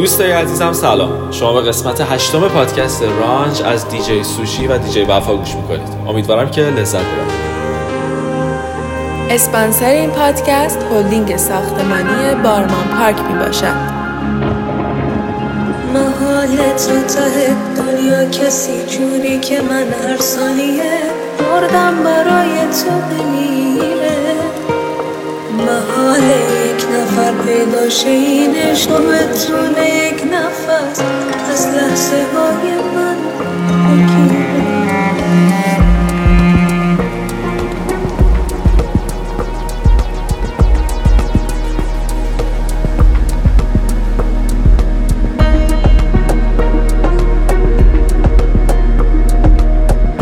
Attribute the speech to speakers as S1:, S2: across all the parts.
S1: دوستای عزیزم سلام. شما به قسمت هشتم پادکست رانج از دیجی سوشی و دیجی وفا گوش می‌کنید. امیدوارم که لذت ببرید.
S2: اسپانسر این پادکست هلدینگ ساختمانی بارمان پارک می باشد
S3: محال تو ته دنیا کسی جوری که من هر ثانیه مردم برای تو بمیره. محال یک نفر پیدا شه این عشق بتونه یک نفس از لحظه های من بگیره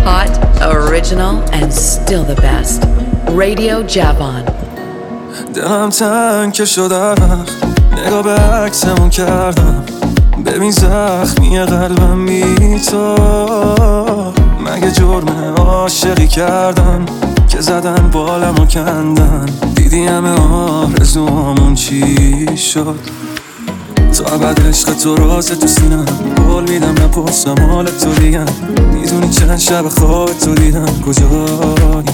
S4: Hot, original, and still the best. Radio Javon.
S5: دلم تنگ که شده نگاه به عکسمون کردم. ببین زخمی قلبم بی تو. مگه جرم عاشقی کردم که زدن بالم و کندن. دیدی همه آرزوامون چی شد؟ تا ابد عشق تو راز تو سینم. قول میدم نپرسم حال تو دیگم می‌دونی چند شب خواب تو دیدم. کجایی؟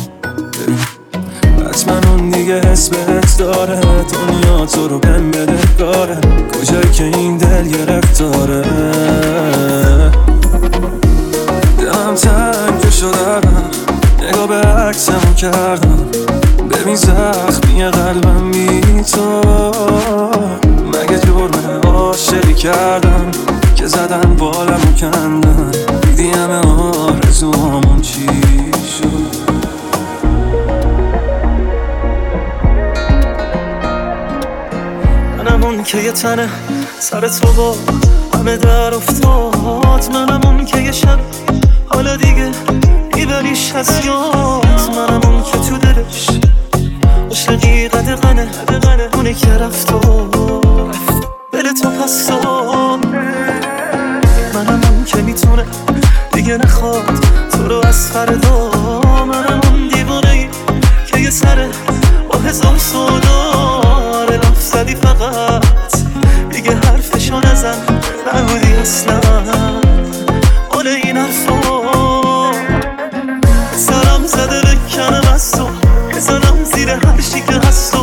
S5: حتما اون دیگه اسمت داره. دنیا تو رو بهم بده کاره کجایی که این دل گرفتاره دلم تنگ رفت نگاه به عکسمو کردم. ببین زخمی قلبم بی تو مگه جرم عاشقی کردم؟ که زدن بالمو کندن. دیدی همه آرزوامون چی؟ یه تنه سر تو با همه در افتاد. منم اون که یه شب حالا دیگه میبریش از یاد منم اون که تو دلش عشقی قدقنه اونی که رفت. و دل تو پس تو منم اون که می‌تونه دیگه نخواد. تو رو از فردا. منم اون دیوانه ای که یه سره با هزار سودا. رفت زدی فقط. دیگه حرفشو نزن. نبودی اصلا. مال این حرفا. سرم زده بکنم از تو. بزنم زیر هر چی که هست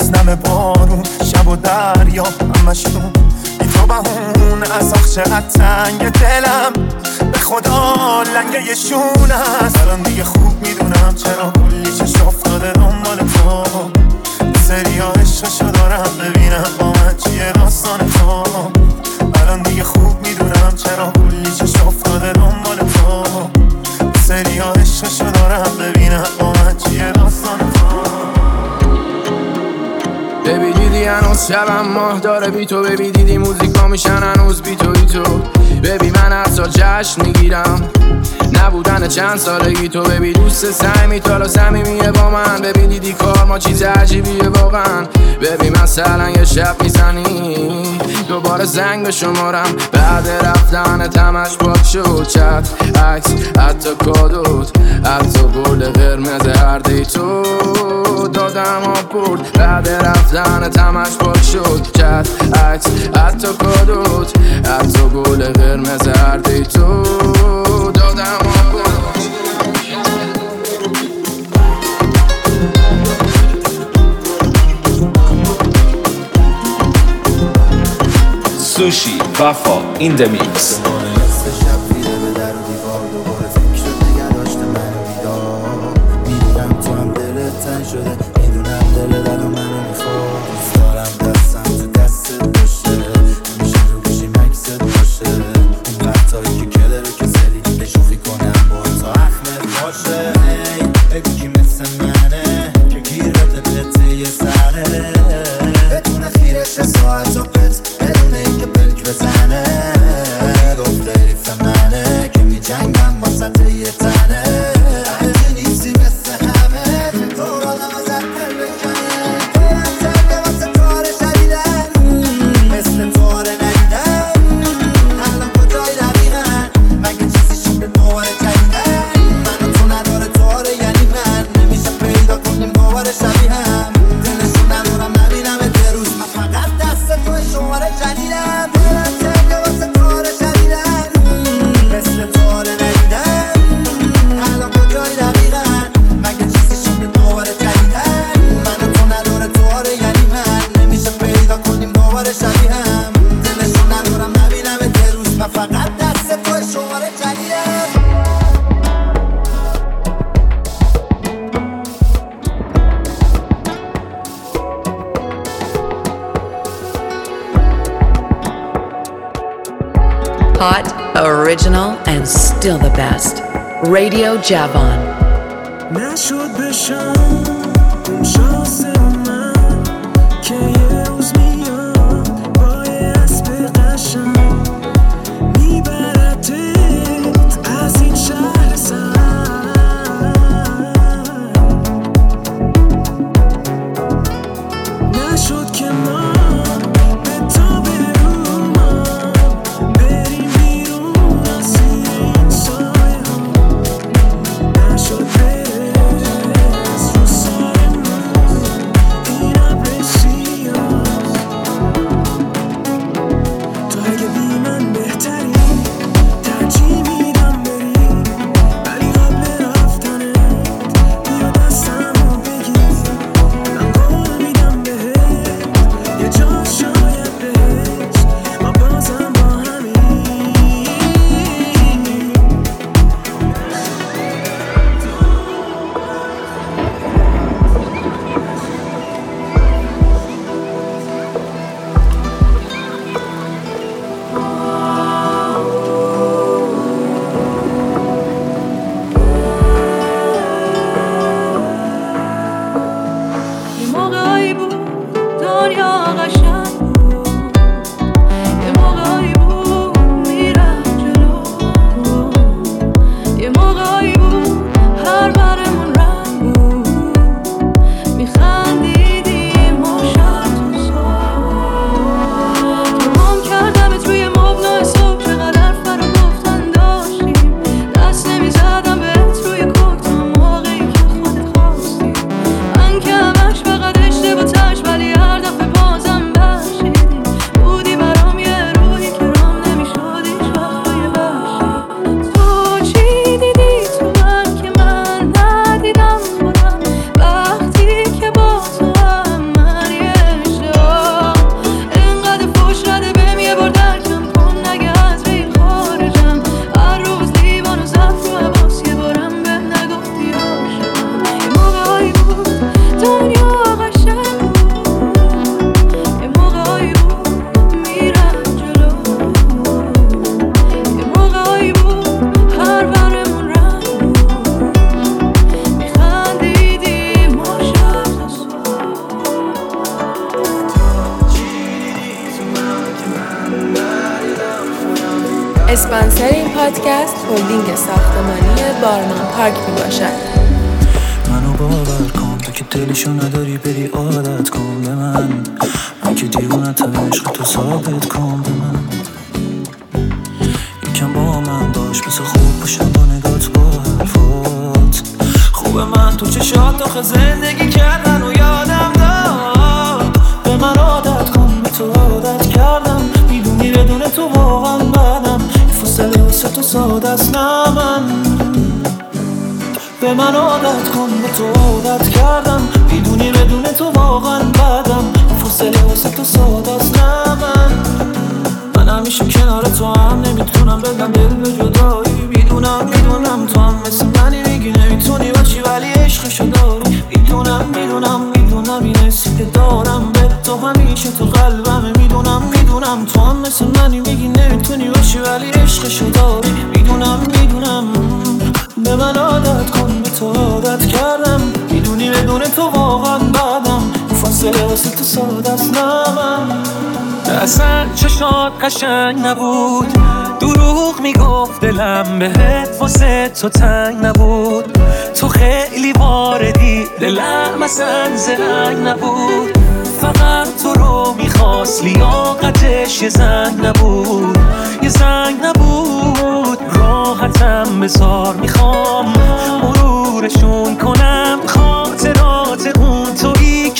S5: است نم بارون شب و دریا همشون بی تو بهون از آخ چقدر تنگ دلم. به خدا لنگ یه شون هست الان دیگه خوب می‌دونم چرا کلی چش افتاده دنبال تو. سری عشقشو دارم ببینم با من چیه داستان تو.
S6: شبم ماه داره بی تو ببی دیدی موزیکا میشن هنوز بی تو ای تو. ببی من هر سال جشن می‌گیرم. نبودن چند سالگی تو ببی دوست سعی و سمیمیه با من. ببی دیدی کار ما چیز عجیبیه واقعا. ببی مثلا یه شب می‌زنی. دوباره زنگ به شمارم بعد رفتن تمش پاک شد. چت عکس حتی کادوت. حتی گل قرمز هر تو. برد بعد رفتن تمش پاک شد. چت عکس حتی کادوت حتی گل قرمز هر تو. دادم
S7: سوشی وفا این دمیکس.
S8: I tell you it's honest Hot, original, and still the best. Radio Javon.
S9: باور کن تو که دلشو نداری بری عادت کن به من. من که دیوونتم عشق تو ثابت کن به من. یکم با من باش مثل خوب باشم با نگات با حرفات. خوب من تو چشات آخه زندگی کردن و یادم داد. به من عادت کن به تو عادت کردم. می‌دونی بدون تو واقعا بدم. فاصله واسه تو ساده است نه من. به من عادت کن به تو عادت کردم. می‌دونی بدون تو واقعا بدم. فاصله واسه تو ساده است نه من. من همیشه کنار تو هم نمی‌تونم بگم دل به جدایی. می‌دونم می‌دونم تو هم مثل منی میگی نمی‌تونی باشی ولی عشقشو داری. می‌دونم می‌دونم می‌دونم این حسی که دارم به تو همیشه تو قلبمه. می‌دونم می‌دونم تو هم مثل منی میگی نمی‌تونی باشی ولی عشقشو داری. می‌دونم واسه تو ساده است نه اصلا چشات قشنگ نبود. دروغ می‌گفت دلم بهت واسه تو تنگ نبود. تو خیلی واردی دلم اصلا زرنگ نبود. فقط تو رو می‌خواست لیاقتش یه زنگ نبود. یه زنگ نبود. راحتم بزار می‌خوام مرورشون کنم.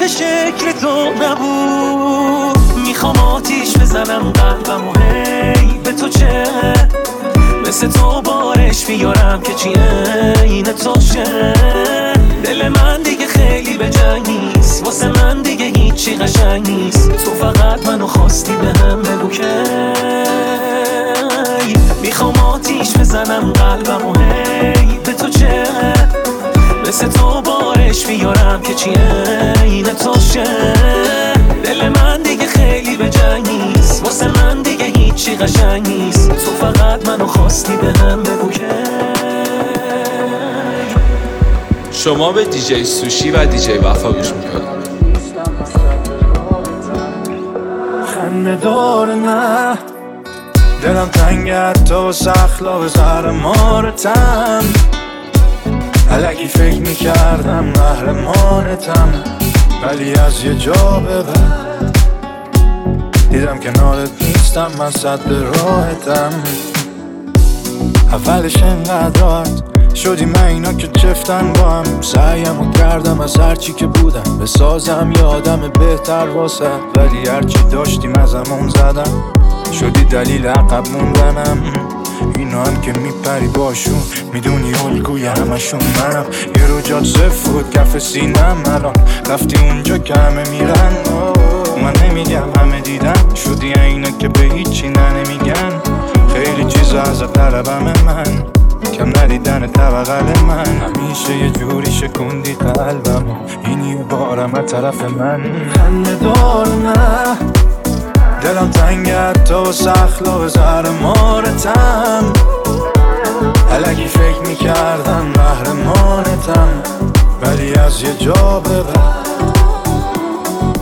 S9: شکل تو نبود. می‌خوام آتیش بزنم قلبم و هی به تو چه؟ مثل تو بارش بیارم که چی این تو شه دل من دیگه خیلی به جنگ نیست. واسه من دیگه هیچی قشنگ نیست. تو فقط منو خواستی به هم بگو که؟ می‌خوام آتیش بزنم قلبم و هی مثل تو بارش بیارم که چی این تو شه دل من دیگه خیلی به جنگ نیست. واسه من دیگه هیچی قشنگ نیست. تو فقط منو خواستی به هم بگو که.
S10: شما به دیجی سوشی و دیجی وفا گوش می‌کنید.
S9: خنده دار نه. دلم تنگ تو سخلا به زهر مارتم علکی فکر می‌کردم محرمانتم ولی از یه جا به بعد دیدم کنارت نیستم من صد به راحتم اولش انقدر راحت شدی من اینا که چفتن با هم. سعیم کردم از هرچی که بودم. بسازم یه آدم بهتر واسه. ولی هرچی داشتیم ازمون زدم. شدی دلیل عقب موندنم. اینا هم که میپری باشون. می‌دونی الگوی همشون منم. یه رو جات صفر بود کف سینم الان. رفتی اونجا که همه میرن. من نمیگم همه دیدن. شدی اینا که به هیچی نمیگن خیلی چیزا از طلبم من. کم ندیدن طبقل من. همیشه یه جوری شکوندی قلبم این یه بارم از طرف من. خنده دار نه. دلم تنگت تو سخلا به زهر مارتم علکی فکر می‌کردم محرمانتم ولی از یه جا به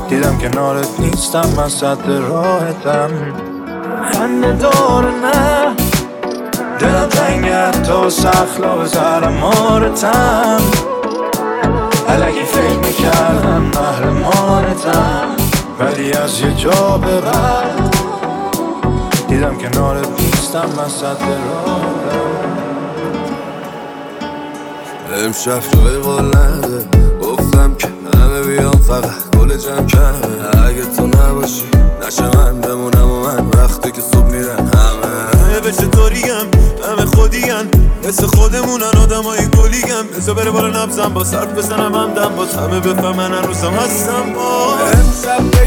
S9: دیدم کنارت نیستم من صد راحتم خنده دار نه. دلم تنگت تو سخلا به زهر مارتم از یه جا به بعد دیدم نیستم من صد راحتم
S11: امشب جای بال نده گفتم که همه بیام فقط گل جمع کمه. اگه تو نباشی نشه من بمونم و من وقتی که صبح میرن همه.
S12: همه به چطوریم؟ همه خودیم. مثل خودمونن آدم های گلیم. بزا بره بالا نبزم با صرف بزنم هم دم باز. همه بفهمن هنوزم هستم با
S11: امشب به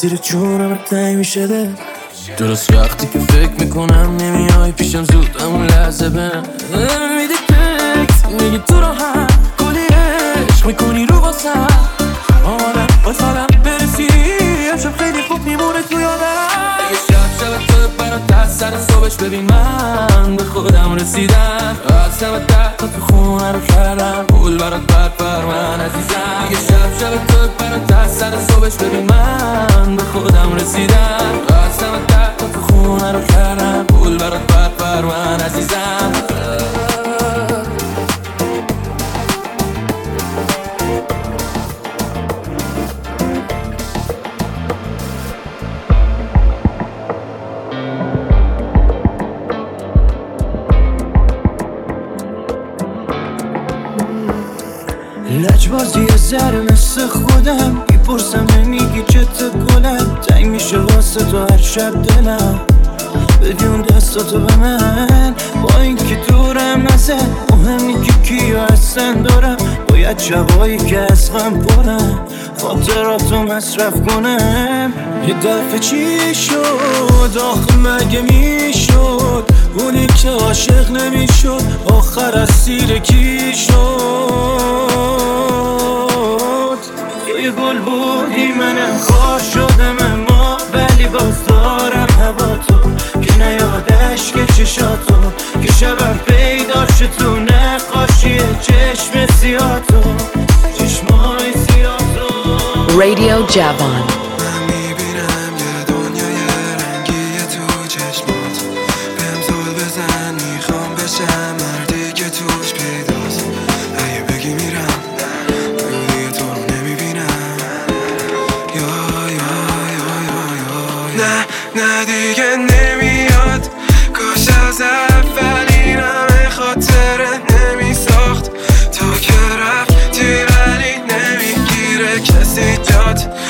S13: دستیر جونم تنگ میشه دل درست وقتی که فکر می‌کنم نمیای پیشم زود همون لحظه برم. میدی تکس میگی تو راحت کلی عشق می‌کنی رو واسم آمادم خوشحالم سر صبحش ببین من به خودم رسیدم. از همه ده تا تو خونه رو کردم. پول برات بد بر من عزیزم. یه شب شب تو برات از سر صبحش ببین من به خودم رسیدم. از همه ده تا تو خونه رو کردم. پول برات بد بر من عزیزم. یه ذره مثل خودم. می‌پرسم نمیگی چت گلم تنگ میشه واسه تو هر شب دلم. بدی اون دستاتو به من. با اینکه دورم نزد مهم که کیو هستن دارم. باید شبایی که از غم پرم خاطراتو مصرف کنم. یه دفعه چی شد؟ آخه مگه می‌شد؟ اونی که عاشق نمی‌شد. آخر از سیر کی شد؟ تو یه گل بودی منم. خار شدم اما ولی باز دارم هوا تو که نیادش که چشاتو. که شبم پیدا شد تو نقاشی چشم سیاتو. چشمای سیاتو.
S4: Radio Javon.
S14: идет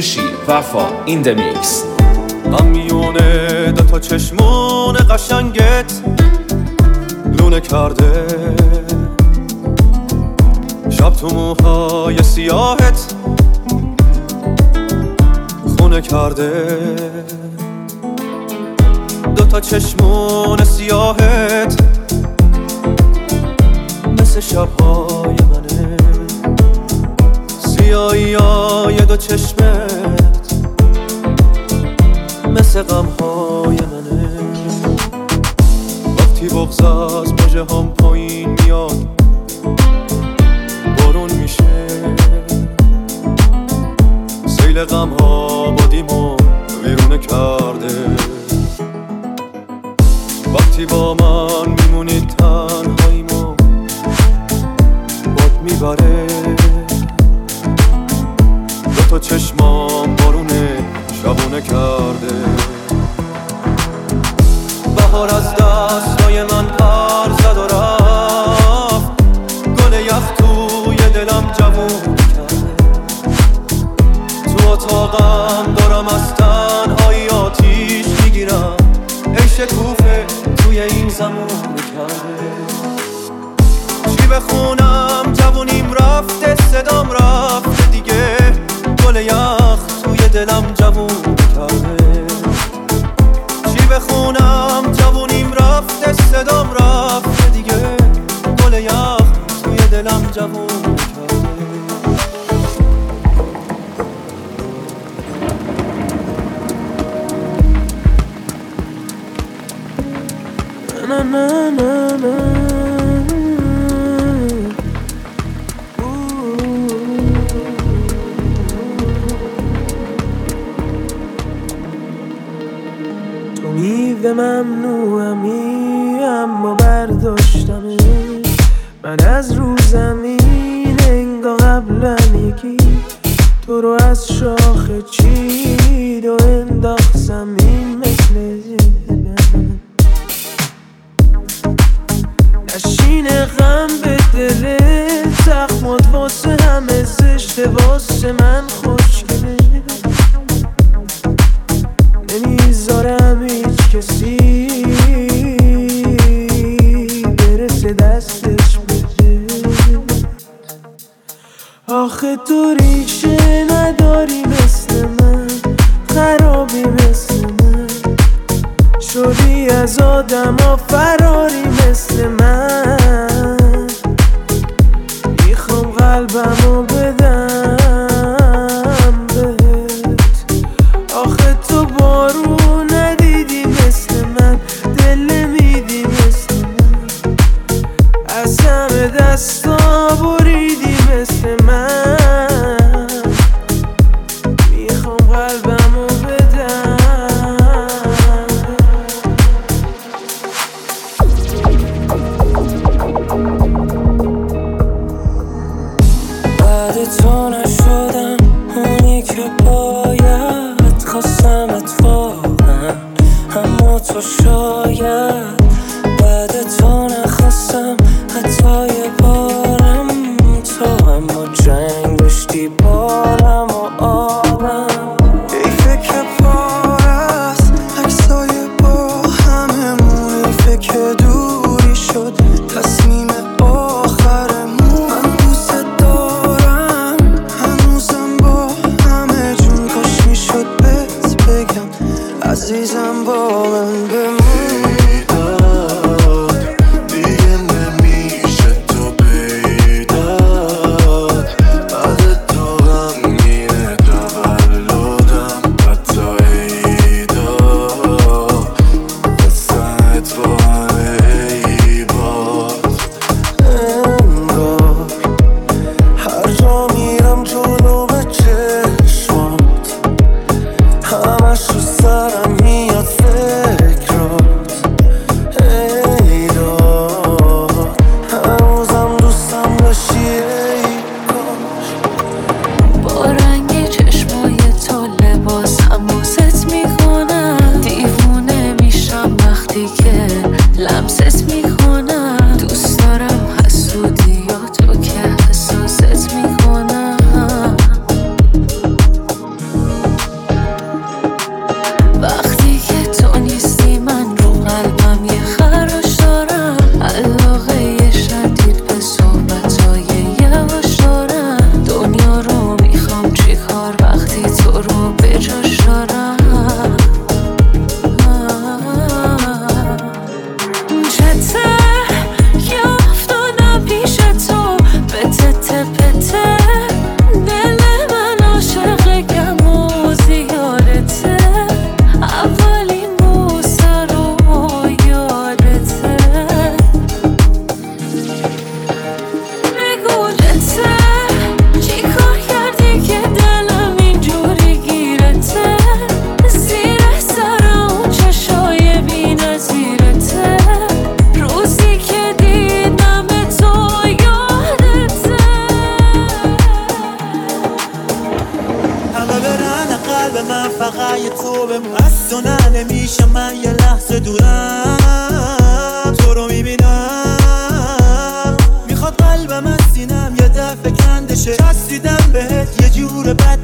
S10: سوشی وفا این دمیکس
S15: من میونه دوتا چشمون قشنگت لونه کرده. شب تو موهای سیاهت خونه کرده. دوتا چشمون سیاهت مثل شبهای منه. سیاهی دو چشمت مثل غمهای منه. وقتی بغزاز بجه هم پایین میاد بارون میشه. سیل غم ها با دیمون ویرونه کرده.
S8: وقتی با من چشمام بارونه شبونه کرده.
S6: بهار از دستای من پر زد و
S9: رفت. گل یخ توی دلم جوون کرده تو
S3: اتاقم دارم از تنهایی آتیش می‌گیرم. ای شکوفه توی این زمون کرده چی بخونم جوونیم رفته صدام رفته. گل یخ توی دلم جوون کرده. چی بخونم جوونیم رفت صدام رفت دیگه. گل یخ توی دلم جوون کرده. نه نه نه نه
S8: ممنوعمی اما برداشتمی من از رو زمین انگا قبلا یکی. تو رو از شاخه چید و انداخت زمین مثل من نشین غم به دل زخمات واسه همه زشته واسه من خود.
S14: goodbye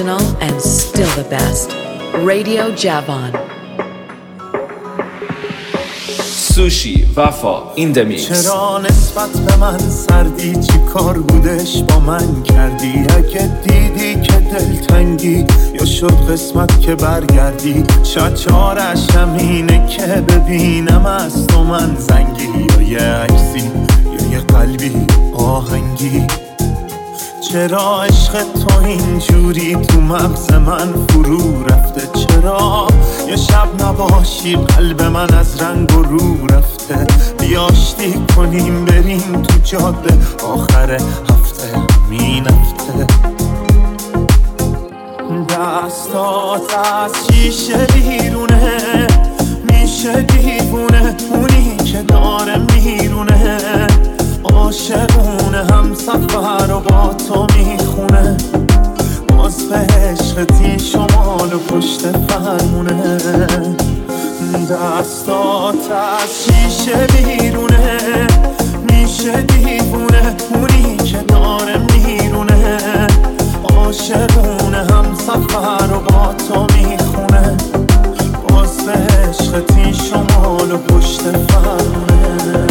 S14: original, and still the best. Radio Javon.
S7: سوشی وفا این دمیکس
S12: چرا نسبت به من سردی چی کار بودش با من کردی اگه دیدی که دلتنگی یا شد قسمت که برگردی شاید چارش همینه که ببینم از تو من زنگی یا یه عکسی یا یه قلبی آهنگی چرا عشق تو اینجوری تو مغز من فرو رفته؟ چرا یه شب نباشی قلب من از رنگ و رو رفته؟ بیاشتی کنیم بریم تو جاده آخر هفته همین هفته دستات از شیشه بیرونه میشه دیوونه اونی که داره میرونه. دستات از شیشه بیرونه میشه دیوونه. اونی که داره میرونه. عاشقونه هم سفر و با تو می‌خونه. باز به عشقتی شمال و پشت فرمونه.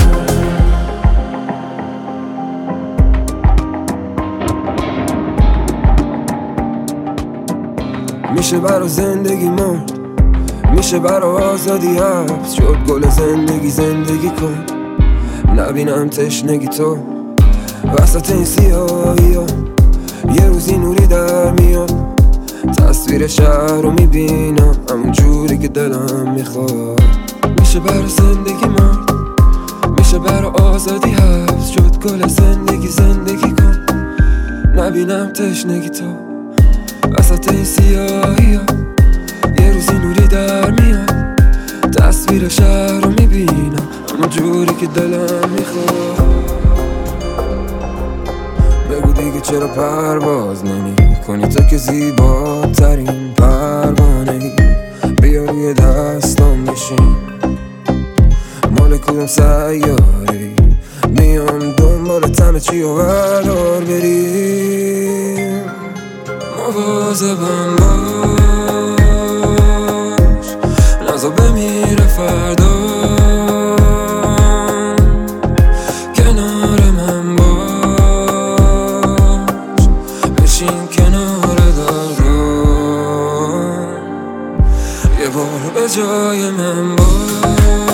S11: میشه برا زندگی مرد میشه برا آزادی حبس شد گل زندگی زندگی کن. نبینم تشنگی تو. وسط این سیاهی ها. یه روزی نوری در میاد. تصویر شهر رو می‌بینم. همون جوری که دلم می‌خواد. میشه برا زندگی مرد. میشه برا آزادی حبس شد. گل زندگی زندگی کن. نبینم تشنگی تو. وسط این سیاهی ها. تصویر شهر رو می‌بینم. همون جوری که دلم می‌خواد. بگو دیگه چرا پرواز نمی کنی؟ تو که زیباترین پروانه. ای بیا روی دستام بشین. مال کدوم سیاری میام دنبال تم چی و بردار بریم. مواظبم باش. فردا. کنار من باش. بشین کنار دردم یه بار به جای من باش.